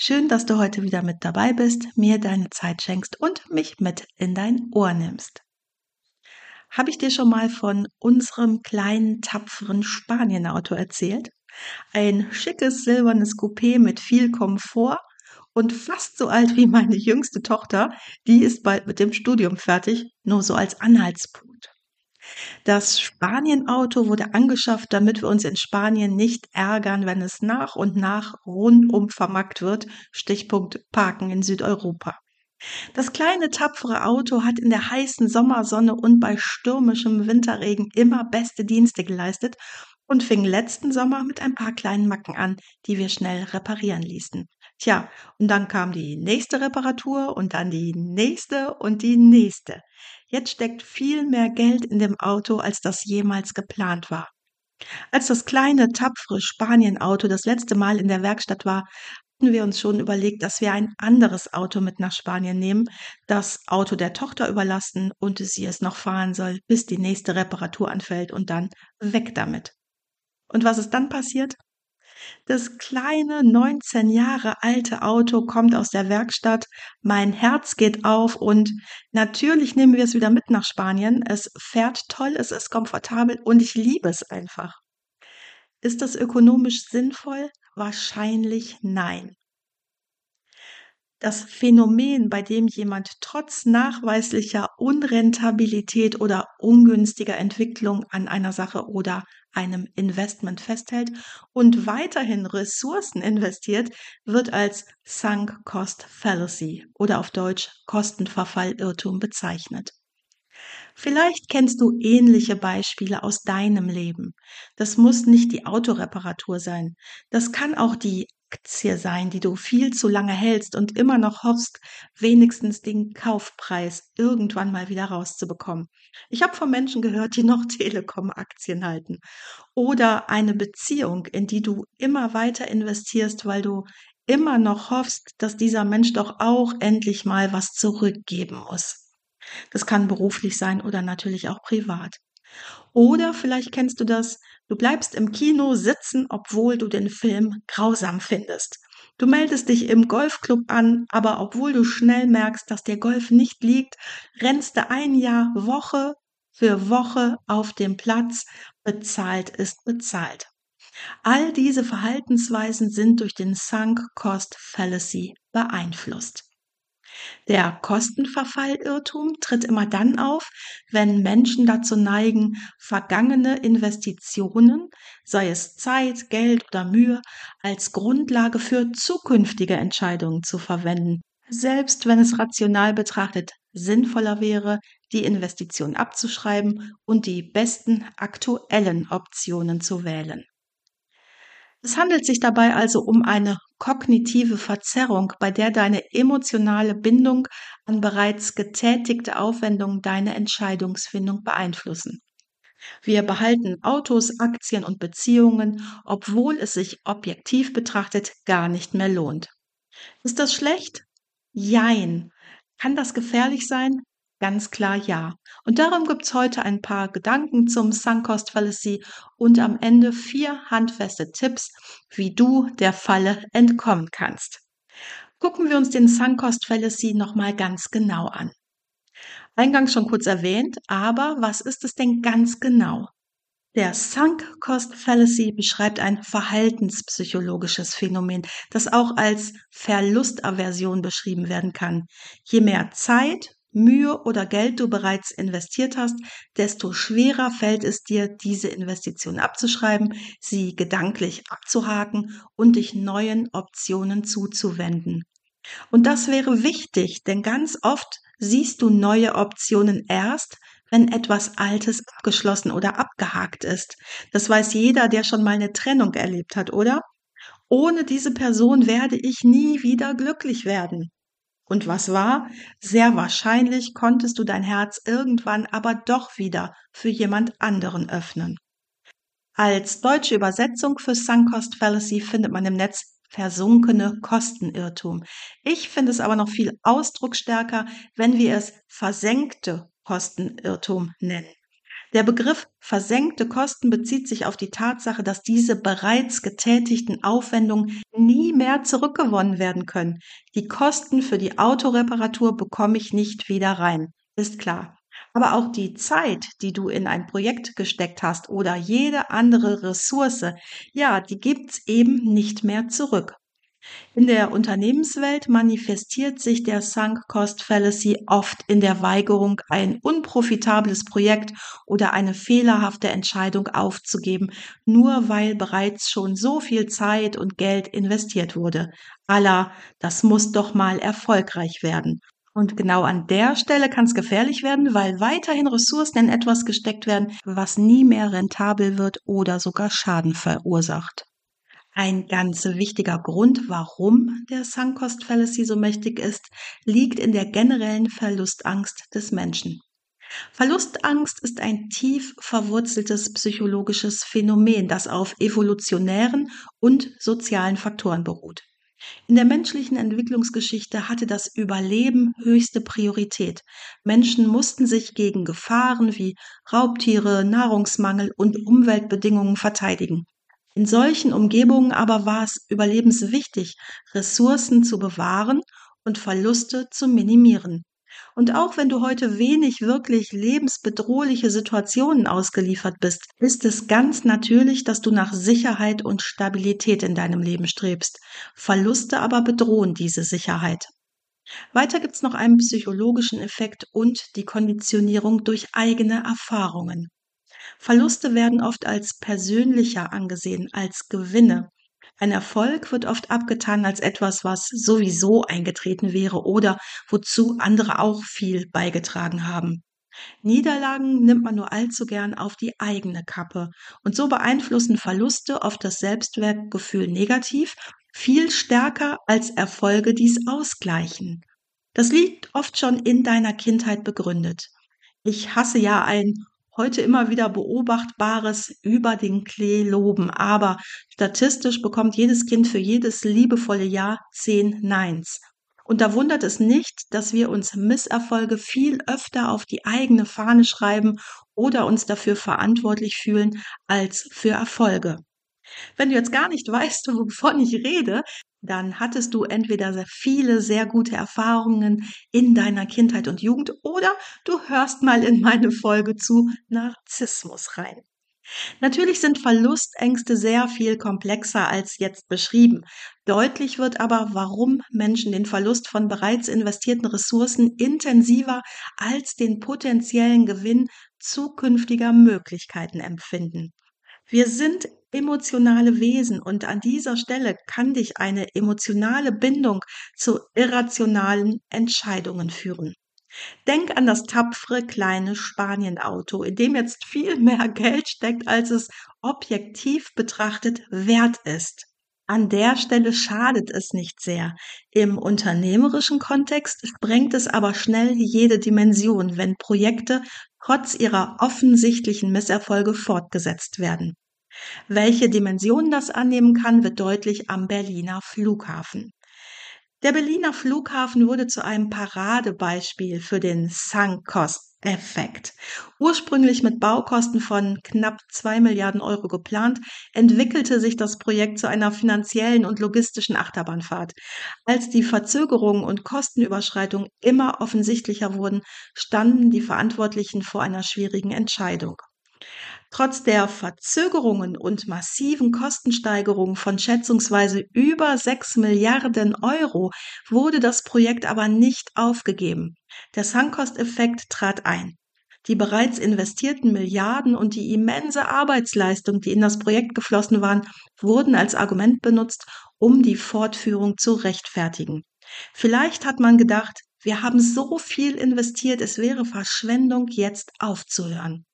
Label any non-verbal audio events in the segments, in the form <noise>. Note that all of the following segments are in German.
Schön, dass du heute wieder mit dabei bist, mir deine Zeit schenkst und mich mit in dein Ohr nimmst. Habe ich dir schon mal von unserem kleinen, tapferen Spanienauto erzählt? Ein schickes silbernes Coupé mit viel Komfort und fast so alt wie meine jüngste Tochter. Die ist bald mit dem Studium fertig, nur so als Anhaltspunkt. Das Spanienauto wurde angeschafft, damit wir uns in Spanien nicht ärgern, wenn es nach und nach rundum vermackt wird. Stichpunkt Parken in Südeuropa. Das kleine tapfere Auto hat in der heißen Sommersonne und bei stürmischem Winterregen immer beste Dienste geleistet und fing letzten Sommer mit ein paar kleinen Macken an, die wir schnell reparieren ließen. Tja, und dann kam die nächste Reparatur und dann die nächste und die nächste. Jetzt steckt viel mehr Geld in dem Auto, als das jemals geplant war. Als das kleine, tapfere Spanienauto das letzte Mal in der Werkstatt war, hatten wir uns schon überlegt, dass wir ein anderes Auto mit nach Spanien nehmen, das Auto der Tochter überlassen und sie es noch fahren soll, bis die nächste Reparatur anfällt und dann weg damit. Und was ist dann passiert? Das kleine 19 Jahre alte Auto kommt aus der Werkstatt. Mein Herz geht auf und natürlich nehmen wir es wieder mit nach Spanien. Es fährt toll, es ist komfortabel und ich liebe es einfach. Ist das ökonomisch sinnvoll? Wahrscheinlich nein. Das Phänomen, bei dem jemand trotz nachweislicher Unrentabilität oder ungünstiger Entwicklung an einer Sache oder einem Investment festhält und weiterhin Ressourcen investiert, wird als Sunk Cost Fallacy oder auf Deutsch Kostenverfallirrtum bezeichnet. Vielleicht kennst du ähnliche Beispiele aus deinem Leben. Das muss nicht die Autoreparatur sein. Das kann auch die Aktie sein, die du viel zu lange hältst und immer noch hoffst, wenigstens den Kaufpreis irgendwann mal wieder rauszubekommen. Ich habe von Menschen gehört, die noch <laughs> Telekom-Aktien halten. Oder eine Beziehung, in die du immer weiter investierst, weil du immer noch hoffst, dass dieser Mensch doch auch endlich mal was zurückgeben muss. Das kann beruflich sein oder natürlich auch privat. Oder vielleicht kennst du das, du bleibst im Kino sitzen, obwohl du den Film grausam findest. Du meldest dich im Golfclub an, aber obwohl du schnell merkst, dass der Golf nicht liegt, rennst du ein Jahr Woche für Woche auf dem Platz. Bezahlt ist bezahlt. All diese Verhaltensweisen sind durch den Sunk Cost Fallacy beeinflusst. Der Kostenverfallirrtum tritt immer dann auf, wenn Menschen dazu neigen, vergangene Investitionen, sei es Zeit, Geld oder Mühe, als Grundlage für zukünftige Entscheidungen zu verwenden, selbst wenn es rational betrachtet sinnvoller wäre, die Investition abzuschreiben und die besten aktuellen Optionen zu wählen. Es handelt sich dabei also um eine kognitive Verzerrung, bei der deine emotionale Bindung an bereits getätigte Aufwendungen deine Entscheidungsfindung beeinflussen. Wir behalten Autos, Aktien und Beziehungen, obwohl es sich objektiv betrachtet gar nicht mehr lohnt. Ist das schlecht? Jein. Kann das gefährlich sein? Ganz klar ja. Und darum gibt's heute ein paar Gedanken zum Suncost Fallacy und am Ende vier handfeste Tipps, wie du der Falle entkommen kannst. Gucken wir uns den Suncost Fallacy nochmal ganz genau an. Eingangs schon kurz erwähnt, aber was ist es denn ganz genau? Der Sunk Cost Fallacy beschreibt ein verhaltenspsychologisches Phänomen, das auch als Verlustaversion beschrieben werden kann. Je mehr Zeit, Mühe oder Geld du bereits investiert hast, desto schwerer fällt es dir, diese Investition abzuschreiben, sie gedanklich abzuhaken und dich neuen Optionen zuzuwenden. Und das wäre wichtig, denn ganz oft siehst du neue Optionen erst, wenn etwas Altes abgeschlossen oder abgehakt ist. Das weiß jeder, der schon mal eine Trennung erlebt hat, oder? Ohne diese Person werde ich nie wieder glücklich werden. Und was war? Sehr wahrscheinlich konntest du dein Herz irgendwann aber doch wieder für jemand anderen öffnen. Als deutsche Übersetzung für Sunk Cost Fallacy findet man im Netz versunkene Kostenirrtum. Ich finde es aber noch viel ausdrucksstärker, wenn wir es versenkte Kostenirrtum nennen. Der Begriff versenkte Kosten bezieht sich auf die Tatsache, dass diese bereits getätigten Aufwendungen nie mehr zurückgewonnen werden können. Die Kosten für die Autoreparatur bekomme ich nicht wieder rein. Ist klar. Aber auch die Zeit, die du in ein Projekt gesteckt hast oder jede andere Ressource, ja, die gibt's eben nicht mehr zurück. In der Unternehmenswelt manifestiert sich der Sunk Cost Fallacy oft in der Weigerung, ein unprofitables Projekt oder eine fehlerhafte Entscheidung aufzugeben, nur weil bereits schon so viel Zeit und Geld investiert wurde. Allah, das muss doch mal erfolgreich werden. Und genau an der Stelle kann es gefährlich werden, weil weiterhin Ressourcen in etwas gesteckt werden, was nie mehr rentabel wird oder sogar Schaden verursacht. Ein ganz wichtiger Grund, warum der Sunk Cost Fallacy so mächtig ist, liegt in der generellen Verlustangst des Menschen. Verlustangst ist ein tief verwurzeltes psychologisches Phänomen, das auf evolutionären und sozialen Faktoren beruht. In der menschlichen Entwicklungsgeschichte hatte das Überleben höchste Priorität. Menschen mussten sich gegen Gefahren wie Raubtiere, Nahrungsmangel und Umweltbedingungen verteidigen. In solchen Umgebungen aber war es überlebenswichtig, Ressourcen zu bewahren und Verluste zu minimieren. Und auch wenn du heute wenig wirklich lebensbedrohliche Situationen ausgeliefert bist, ist es ganz natürlich, dass du nach Sicherheit und Stabilität in deinem Leben strebst. Verluste aber bedrohen diese Sicherheit. Weiter gibt's noch einen psychologischen Effekt und die Konditionierung durch eigene Erfahrungen. Verluste werden oft als persönlicher angesehen, als Gewinne. Ein Erfolg wird oft abgetan als etwas, was sowieso eingetreten wäre oder wozu andere auch viel beigetragen haben. Niederlagen nimmt man nur allzu gern auf die eigene Kappe und so beeinflussen Verluste oft das Selbstwertgefühl negativ, viel stärker als Erfolge dies ausgleichen. Das liegt oft schon in deiner Kindheit begründet. Ich hasse ja ein heute immer wieder beobachtbares über den Klee loben. Aber statistisch bekommt jedes Kind für jedes liebevolle Ja zehn Neins. Und da wundert es nicht, dass wir uns Misserfolge viel öfter auf die eigene Fahne schreiben oder uns dafür verantwortlich fühlen als für Erfolge. Wenn du jetzt gar nicht weißt, wovon ich rede, dann hattest du entweder sehr viele sehr gute Erfahrungen in deiner Kindheit und Jugend oder du hörst mal in meine Folge zu Narzissmus rein. Natürlich sind Verlustängste sehr viel komplexer als jetzt beschrieben. Deutlich wird aber, warum Menschen den Verlust von bereits investierten Ressourcen intensiver als den potenziellen Gewinn zukünftiger Möglichkeiten empfinden. Wir sind emotionale Wesen und an dieser Stelle kann dich eine emotionale Bindung zu irrationalen Entscheidungen führen. Denk an das tapfere kleine Spanienauto, in dem jetzt viel mehr <laughs> Geld steckt, als es objektiv betrachtet wert ist. An der Stelle schadet es nicht sehr. Im unternehmerischen Kontext sprengt es aber schnell jede Dimension, wenn Projekte trotz ihrer offensichtlichen Misserfolge fortgesetzt werden. Welche Dimensionen das annehmen kann, wird deutlich am Berliner Flughafen. Der Berliner Flughafen wurde zu einem Paradebeispiel für den Sunk-Cost-Effekt. Ursprünglich mit Baukosten von knapp zwei Milliarden Euro geplant, entwickelte sich das Projekt zu einer finanziellen und logistischen Achterbahnfahrt. Als die Verzögerungen und Kostenüberschreitungen immer offensichtlicher wurden, standen die Verantwortlichen vor einer schwierigen Entscheidung. Trotz der Verzögerungen und massiven Kostensteigerungen von schätzungsweise über 6 Milliarden Euro wurde das Projekt aber nicht aufgegeben. Der Sunk-Cost-Effekt trat ein. Die bereits investierten Milliarden und die immense Arbeitsleistung, die in das Projekt geflossen waren, wurden als Argument benutzt, um die Fortführung zu rechtfertigen. Vielleicht hat man gedacht, wir haben so viel investiert, es wäre Verschwendung, jetzt aufzuhören.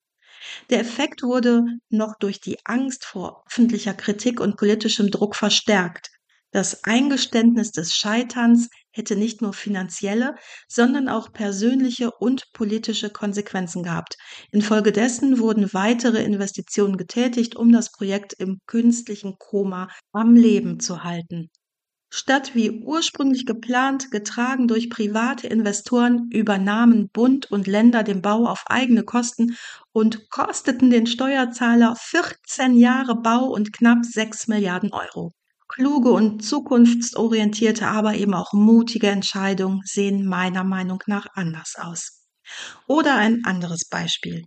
Der Effekt wurde noch durch die Angst vor öffentlicher Kritik und politischem Druck verstärkt. Das Eingeständnis des Scheiterns hätte nicht nur finanzielle, sondern auch persönliche und politische Konsequenzen gehabt. Infolgedessen wurden weitere Investitionen getätigt, um das Projekt im künstlichen Koma am Leben zu halten. Statt wie ursprünglich geplant, getragen durch private Investoren, übernahmen Bund und Länder den Bau auf eigene Kosten und kosteten den Steuerzahler 14 Jahre Bau und knapp 6 Milliarden Euro. Kluge und zukunftsorientierte, aber eben auch mutige Entscheidungen sehen meiner Meinung nach anders aus. Oder ein anderes Beispiel.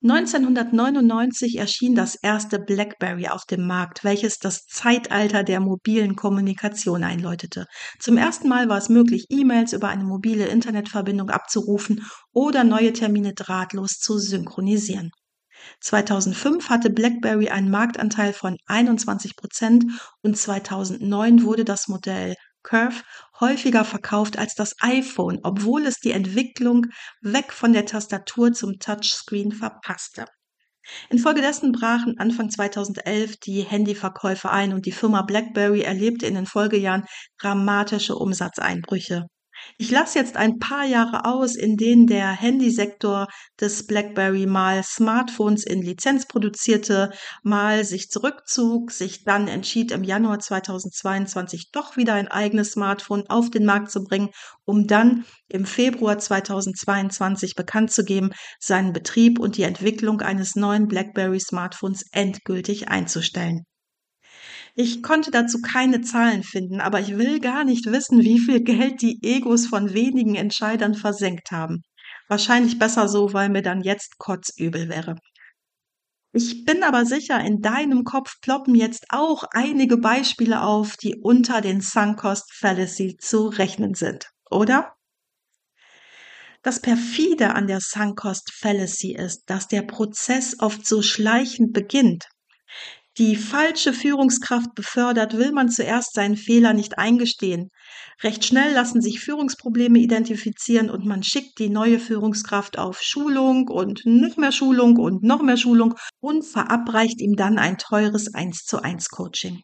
1999 erschien das erste BlackBerry auf dem Markt, welches das Zeitalter der mobilen Kommunikation einläutete. Zum ersten Mal war es möglich, E-Mails über eine mobile Internetverbindung abzurufen oder neue Termine drahtlos zu synchronisieren. 2005 hatte BlackBerry einen Marktanteil von 21 Prozent und 2009 wurde das Modell Curve häufiger verkauft als das iPhone, obwohl es die Entwicklung weg von der Tastatur zum Touchscreen verpasste. Infolgedessen brachen Anfang 2011 die Handyverkäufe ein und die Firma BlackBerry erlebte in den Folgejahren dramatische Umsatzeinbrüche. Ich lasse jetzt ein paar Jahre aus, in denen der Handysektor des BlackBerry mal Smartphones in Lizenz produzierte, mal sich zurückzog, sich dann entschied, im Januar 2022 doch wieder ein eigenes Smartphone auf den Markt zu bringen, um dann im Februar 2022 bekannt zu geben, seinen Betrieb und die Entwicklung eines neuen BlackBerry Smartphones endgültig einzustellen. Ich konnte dazu keine Zahlen finden, aber ich will gar nicht wissen, wie viel Geld die Egos von wenigen Entscheidern versenkt haben. Wahrscheinlich besser so, weil mir dann jetzt kotzübel wäre. Ich bin aber sicher, in deinem Kopf ploppen jetzt auch einige Beispiele auf, die unter den Sunk-Cost Fallacy zu rechnen sind, oder? Das perfide an der Sunk-Cost Fallacy ist, dass der Prozess oft so schleichend beginnt die falsche Führungskraft befördert, will man zuerst seinen Fehler nicht eingestehen. Recht schnell lassen sich Führungsprobleme identifizieren und man schickt die neue Führungskraft auf Schulung und noch mehr Schulung und noch mehr Schulung und verabreicht ihm dann ein teures 1 zu 1 Coaching.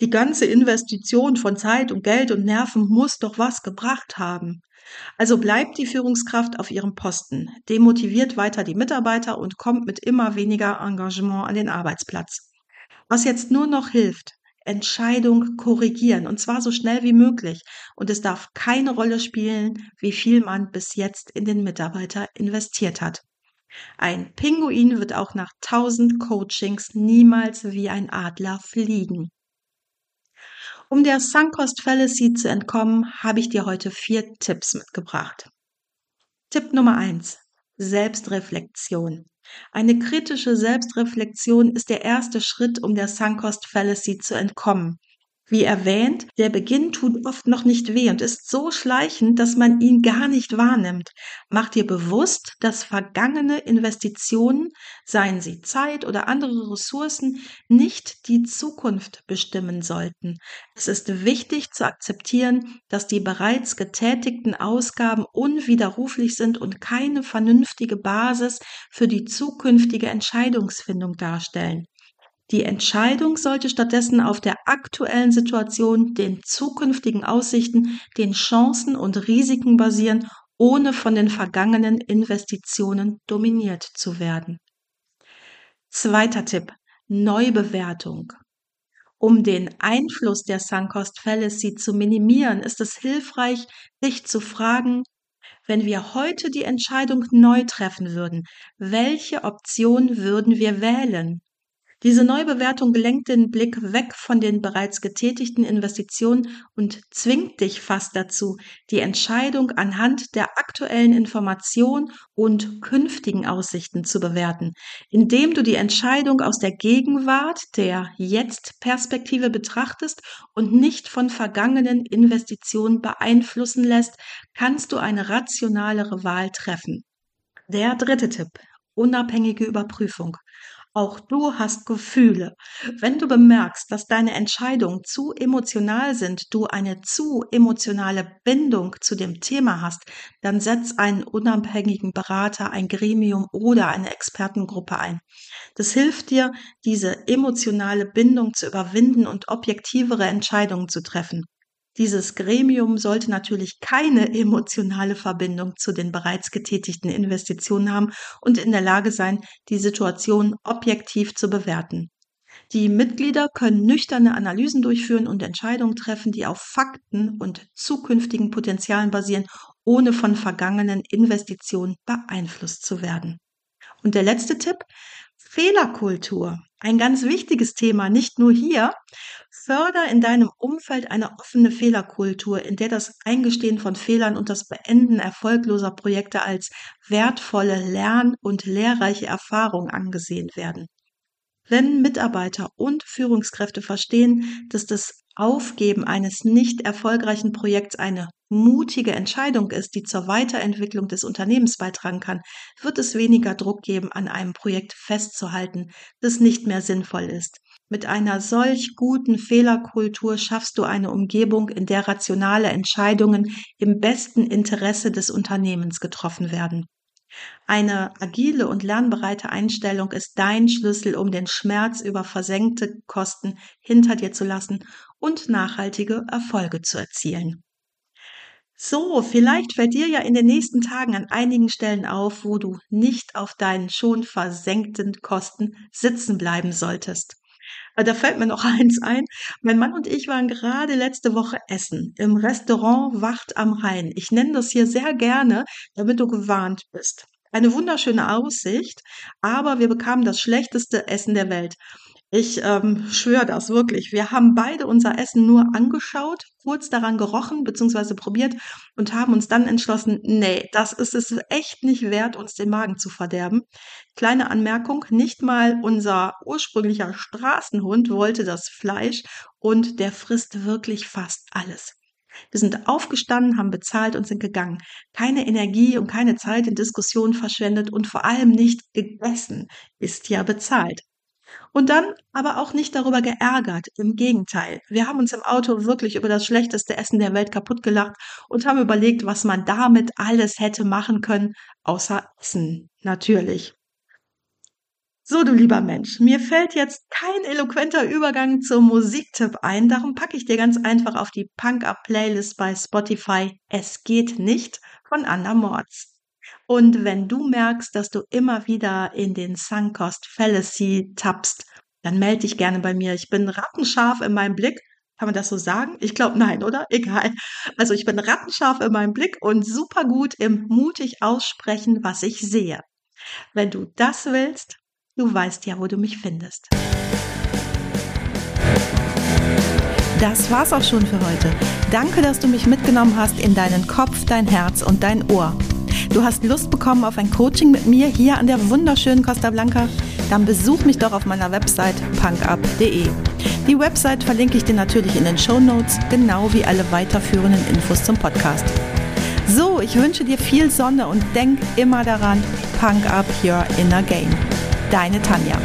Die ganze Investition von Zeit und Geld und Nerven muss doch was gebracht haben. Also bleibt die Führungskraft auf ihrem Posten, demotiviert weiter die Mitarbeiter und kommt mit immer weniger Engagement an den Arbeitsplatz. Was jetzt nur noch hilft, Entscheidung korrigieren und zwar so schnell wie möglich. Und es darf keine Rolle spielen, wie viel man bis jetzt in den Mitarbeiter investiert hat. Ein Pinguin wird auch nach tausend Coachings niemals wie ein Adler fliegen. Um der Suncost Fallacy zu entkommen, habe ich dir heute vier Tipps mitgebracht. Tipp Nummer eins: Selbstreflexion. Eine kritische Selbstreflexion ist der erste Schritt, um der Suncost Fallacy zu entkommen. Wie erwähnt, der Beginn tut oft noch nicht weh und ist so schleichend, dass man ihn gar nicht wahrnimmt. Mach dir bewusst, dass vergangene Investitionen, seien sie Zeit oder andere Ressourcen, nicht die Zukunft bestimmen sollten. Es ist wichtig zu akzeptieren, dass die bereits getätigten Ausgaben unwiderruflich sind und keine vernünftige Basis für die zukünftige Entscheidungsfindung darstellen. Die Entscheidung sollte stattdessen auf der aktuellen Situation, den zukünftigen Aussichten, den Chancen und Risiken basieren, ohne von den vergangenen Investitionen dominiert zu werden. Zweiter Tipp. Neubewertung. Um den Einfluss der Suncost Fallacy zu minimieren, ist es hilfreich, sich zu fragen, wenn wir heute die Entscheidung neu treffen würden, welche Option würden wir wählen? Diese Neubewertung lenkt den Blick weg von den bereits getätigten Investitionen und zwingt dich fast dazu, die Entscheidung anhand der aktuellen Information und künftigen Aussichten zu bewerten, indem du die Entscheidung aus der Gegenwart, der Jetzt-Perspektive betrachtest und nicht von vergangenen Investitionen beeinflussen lässt, kannst du eine rationalere Wahl treffen. Der dritte Tipp. Unabhängige Überprüfung. Auch du hast Gefühle. Wenn du bemerkst, dass deine Entscheidungen zu emotional sind, du eine zu emotionale Bindung zu dem Thema hast, dann setz einen unabhängigen Berater, ein Gremium oder eine Expertengruppe ein. Das hilft dir, diese emotionale Bindung zu überwinden und objektivere Entscheidungen zu treffen. Dieses Gremium sollte natürlich keine emotionale Verbindung zu den bereits getätigten Investitionen haben und in der Lage sein, die Situation objektiv zu bewerten. Die Mitglieder können nüchterne Analysen durchführen und Entscheidungen treffen, die auf Fakten und zukünftigen Potenzialen basieren, ohne von vergangenen Investitionen beeinflusst zu werden. Und der letzte Tipp, Fehlerkultur. Ein ganz wichtiges Thema, nicht nur hier. Förder in deinem Umfeld eine offene Fehlerkultur, in der das Eingestehen von Fehlern und das Beenden erfolgloser Projekte als wertvolle Lern- und lehrreiche Erfahrung angesehen werden. Wenn Mitarbeiter und Führungskräfte verstehen, dass das Aufgeben eines nicht erfolgreichen Projekts eine mutige Entscheidung ist, die zur Weiterentwicklung des Unternehmens beitragen kann, wird es weniger Druck geben, an einem Projekt festzuhalten, das nicht mehr sinnvoll ist. Mit einer solch guten Fehlerkultur schaffst du eine Umgebung, in der rationale Entscheidungen im besten Interesse des Unternehmens getroffen werden. Eine agile und lernbereite Einstellung ist dein Schlüssel, um den Schmerz über versenkte Kosten hinter dir zu lassen und nachhaltige Erfolge zu erzielen. So, vielleicht fällt dir ja in den nächsten Tagen an einigen Stellen auf, wo du nicht auf deinen schon versenkten Kosten sitzen bleiben solltest. Da fällt mir noch <laughs> eins ein. Mein Mann und ich waren gerade letzte Woche essen im Restaurant Wacht am Rhein. Ich nenne das hier sehr gerne, damit du gewarnt bist. Eine wunderschöne Aussicht, aber wir bekamen das schlechteste Essen der Welt. Ich ähm, schwöre das wirklich. Wir haben beide unser Essen nur angeschaut, kurz daran gerochen bzw. probiert und haben uns dann entschlossen, nee, das ist es echt nicht wert, uns den Magen zu verderben. Kleine Anmerkung, nicht mal unser ursprünglicher Straßenhund wollte das Fleisch und der frisst wirklich fast alles. Wir sind aufgestanden, haben bezahlt und sind gegangen. Keine Energie und keine Zeit in Diskussionen verschwendet und vor allem nicht gegessen, ist ja bezahlt. Und dann aber auch nicht darüber geärgert. Im Gegenteil. Wir haben uns im Auto wirklich über das schlechteste Essen der Welt kaputt gelacht und haben überlegt, was man damit alles hätte machen können, außer Essen. Natürlich. So, du lieber Mensch, mir fällt jetzt kein eloquenter Übergang zum Musiktipp ein, darum packe ich dir ganz einfach auf die Punk-Up-Playlist bei Spotify Es geht nicht von Anna Mords. Und wenn du merkst, dass du immer wieder in den Suncost Fallacy tappst, dann melde dich gerne bei mir. Ich bin rattenscharf in meinem Blick. Kann man das so sagen? Ich glaube nein, oder? <laughs> Egal. Also ich bin rattenscharf in meinem Blick und super gut im mutig aussprechen, was ich sehe. Wenn du das willst, du weißt ja, wo du mich findest. Das war's auch schon für heute. Danke, dass du mich mitgenommen hast in deinen Kopf, dein Herz und dein Ohr. Du hast Lust bekommen auf ein Coaching mit mir hier an der wunderschönen Costa Blanca? Dann besuch mich doch auf meiner Website punkup.de. Die Website verlinke ich dir natürlich in den Show Notes, genau wie alle weiterführenden Infos zum Podcast. So, ich wünsche dir viel Sonne und denk immer daran, Punk Up Your Inner Game. Deine Tanja.